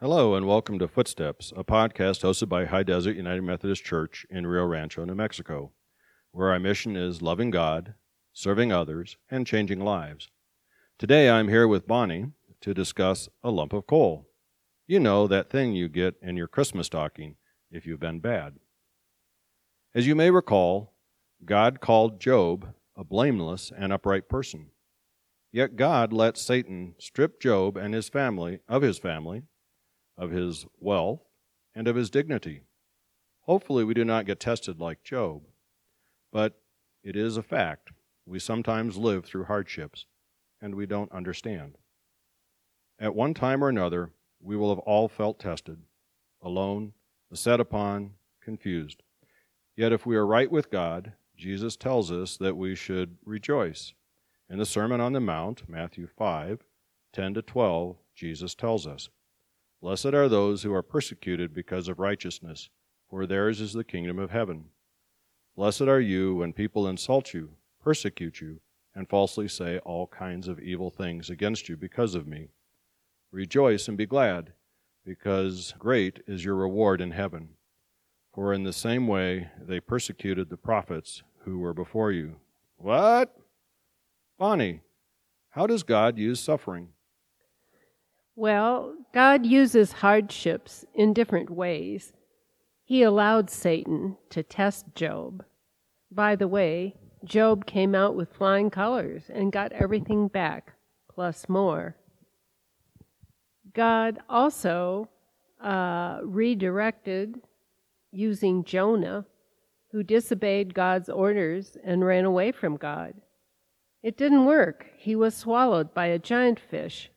Hello, and welcome to Footsteps, a podcast hosted by High Desert United Methodist Church in Rio Rancho, New Mexico, where our mission is loving God, serving others, and changing lives. Today I'm here with Bonnie to discuss a lump of coal. You know, that thing you get in your Christmas stocking if you've been bad. As you may recall, God called Job a blameless and upright person. Yet God let Satan strip Job and his family of his family of his wealth, and of his dignity. Hopefully, we do not get tested like Job, but it is a fact. We sometimes live through hardships, and we don't understand. At one time or another, we will have all felt tested, alone, set upon, confused. Yet if we are right with God, Jesus tells us that we should rejoice. In the Sermon on the Mount, Matthew 5, 10 to 12, Jesus tells us, Blessed are those who are persecuted because of righteousness, for theirs is the kingdom of heaven. Blessed are you when people insult you, persecute you, and falsely say all kinds of evil things against you because of me. Rejoice and be glad, because great is your reward in heaven. For in the same way they persecuted the prophets who were before you. What? Bonnie, how does God use suffering? Well, God uses hardships in different ways. He allowed Satan to test Job. By the way, Job came out with flying colors and got everything back, plus more. God also uh, redirected using Jonah, who disobeyed God's orders and ran away from God. It didn't work. He was swallowed by a giant fish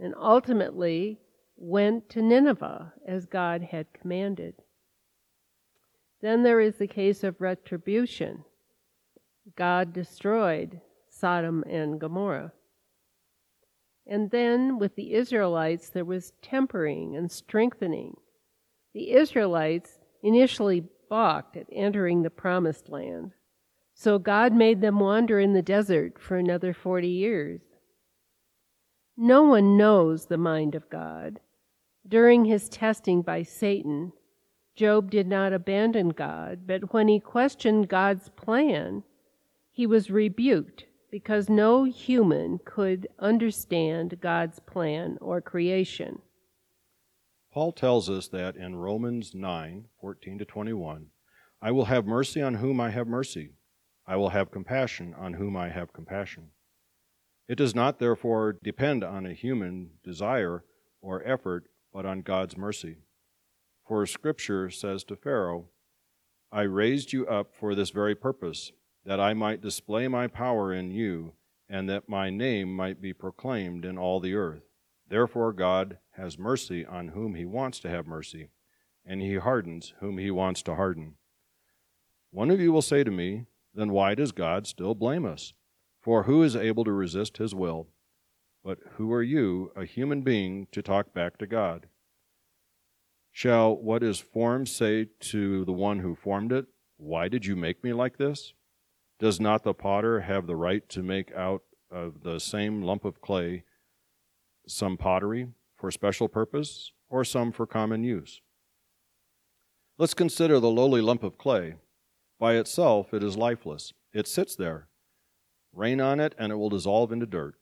and ultimately went to Nineveh as God had commanded. Then there is the case of retribution. God destroyed Sodom and Gomorrah. And then with the Israelites, there was tempering and strengthening. The Israelites initially balked at entering the promised land. So God made them wander in the desert for another 40 years. No one knows the mind of God. During his testing by Satan, Job did not abandon God, but when he questioned God's plan, he was rebuked because no human could understand God's plan or creation. Paul tells us that in Romans 9 14 to 21, I will have mercy on whom I have mercy, I will have compassion on whom I have compassion. It does not, therefore, depend on a human desire or effort, but on God's mercy. For Scripture says to Pharaoh, I raised you up for this very purpose, that I might display my power in you, and that my name might be proclaimed in all the earth. Therefore, God has mercy on whom he wants to have mercy, and he hardens whom he wants to harden. One of you will say to me, Then why does God still blame us? For who is able to resist his will? But who are you, a human being, to talk back to God? Shall what is formed say to the one who formed it, Why did you make me like this? Does not the potter have the right to make out of the same lump of clay some pottery for special purpose, or some for common use? Let's consider the lowly lump of clay. By itself, it is lifeless. It sits there, Rain on it, and it will dissolve into dirt.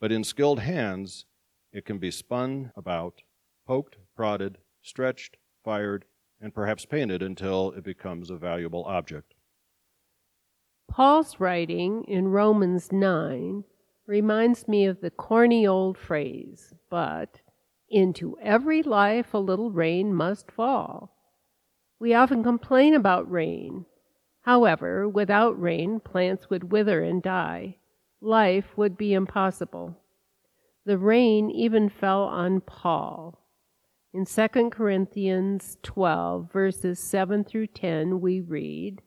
But in skilled hands, it can be spun about, poked, prodded, stretched, fired, and perhaps painted until it becomes a valuable object. Paul's writing in Romans 9 reminds me of the corny old phrase, but into every life a little rain must fall. We often complain about rain, However, without rain, plants would wither and die. Life would be impossible. The rain even fell on Paul. In 2 Corinthians 12, verses 7 through 10, we read,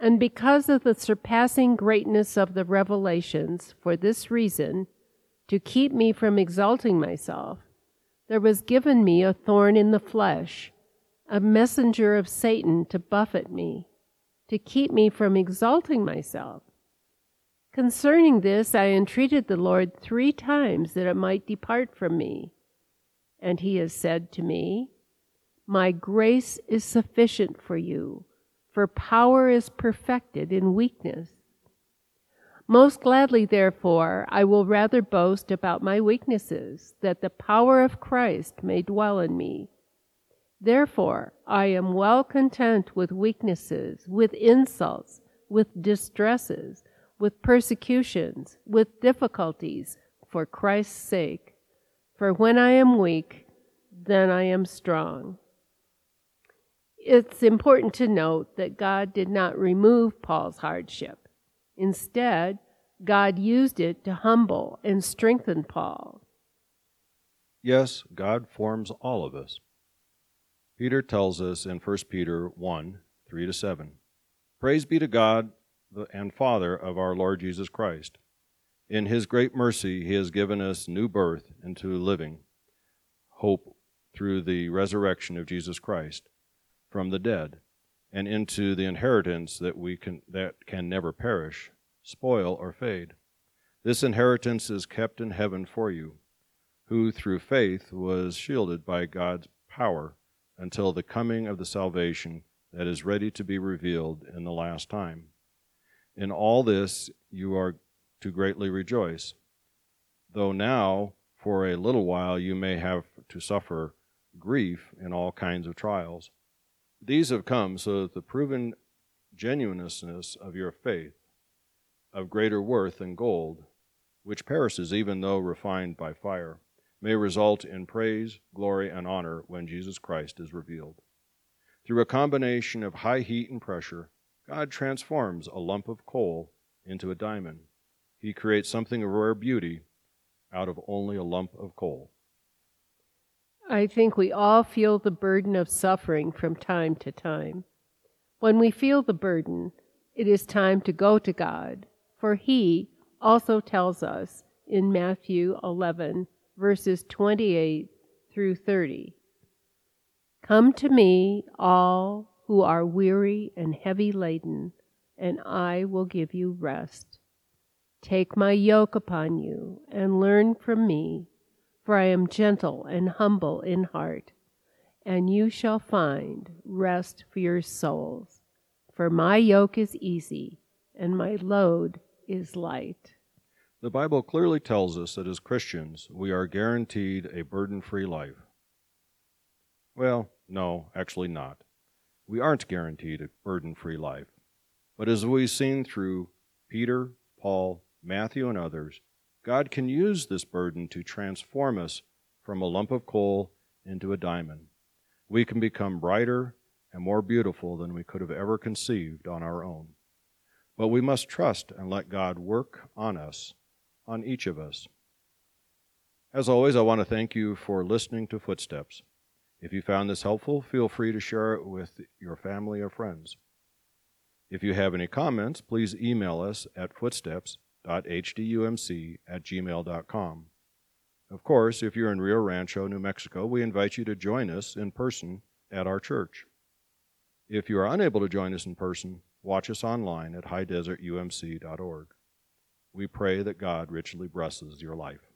And because of the surpassing greatness of the revelations, for this reason, to keep me from exalting myself, there was given me a thorn in the flesh, a messenger of Satan to buffet me to keep me from exalting myself. Concerning this, I entreated the Lord three times that it might depart from me. And he has said to me, My grace is sufficient for you, for power is perfected in weakness. Most gladly, therefore, I will rather boast about my weaknesses, that the power of Christ may dwell in me. Therefore, I am well content with weaknesses, with insults, with distresses, with persecutions, with difficulties, for Christ's sake. For when I am weak, then I am strong. It's important to note that God did not remove Paul's hardship. Instead, God used it to humble and strengthen Paul. Yes, God forms all of us. Peter tells us in 1 Peter 1 3 to 7 Praise be to God and Father of our Lord Jesus Christ. In his great mercy, he has given us new birth into living hope through the resurrection of Jesus Christ from the dead and into the inheritance that we can that can never perish, spoil or fade. This inheritance is kept in heaven for you, who through faith was shielded by God's power until the coming of the salvation that is ready to be revealed in the last time. In all this you are to greatly rejoice, though now for a little while you may have to suffer grief in all kinds of trials. These have come so that the proven genuineness of your faith, of greater worth than gold, which perishes even though refined by fire, may result in praise, glory, and honor when Jesus Christ is revealed. Through a combination of high heat and pressure, God transforms a lump of coal into a diamond. He creates something of rare beauty out of only a lump of coal. I think we all feel the burden of suffering from time to time. When we feel the burden, it is time to go to God, for He also tells us in Matthew 11 verses 28 through 30. Come to me, all who are weary and heavy laden, and I will give you rest. Take my yoke upon you and learn from me, for I am gentle and humble in heart, and you shall find rest for your souls. For my yoke is easy and my load is light. The Bible clearly tells us that as Christians, we are guaranteed a burden free life. Well, no, actually not. We aren't guaranteed a burden free life. But as we've seen through Peter, Paul, Matthew, and others, God can use this burden to transform us from a lump of coal into a diamond. We can become brighter and more beautiful than we could have ever conceived on our own. But we must trust and let God work on us on each of us. As always, I want to thank you for listening to Footsteps. If you found this helpful, feel free to share it with your family or friends. If you have any comments, please email us at footsteps.hdumc at gmail.com. Of course, if you're in Rio Rancho, New Mexico, we invite you to join us in person at our church. If you are unable to join us in person, watch us online at highdesertumc.org. We pray that God richly blesses your life.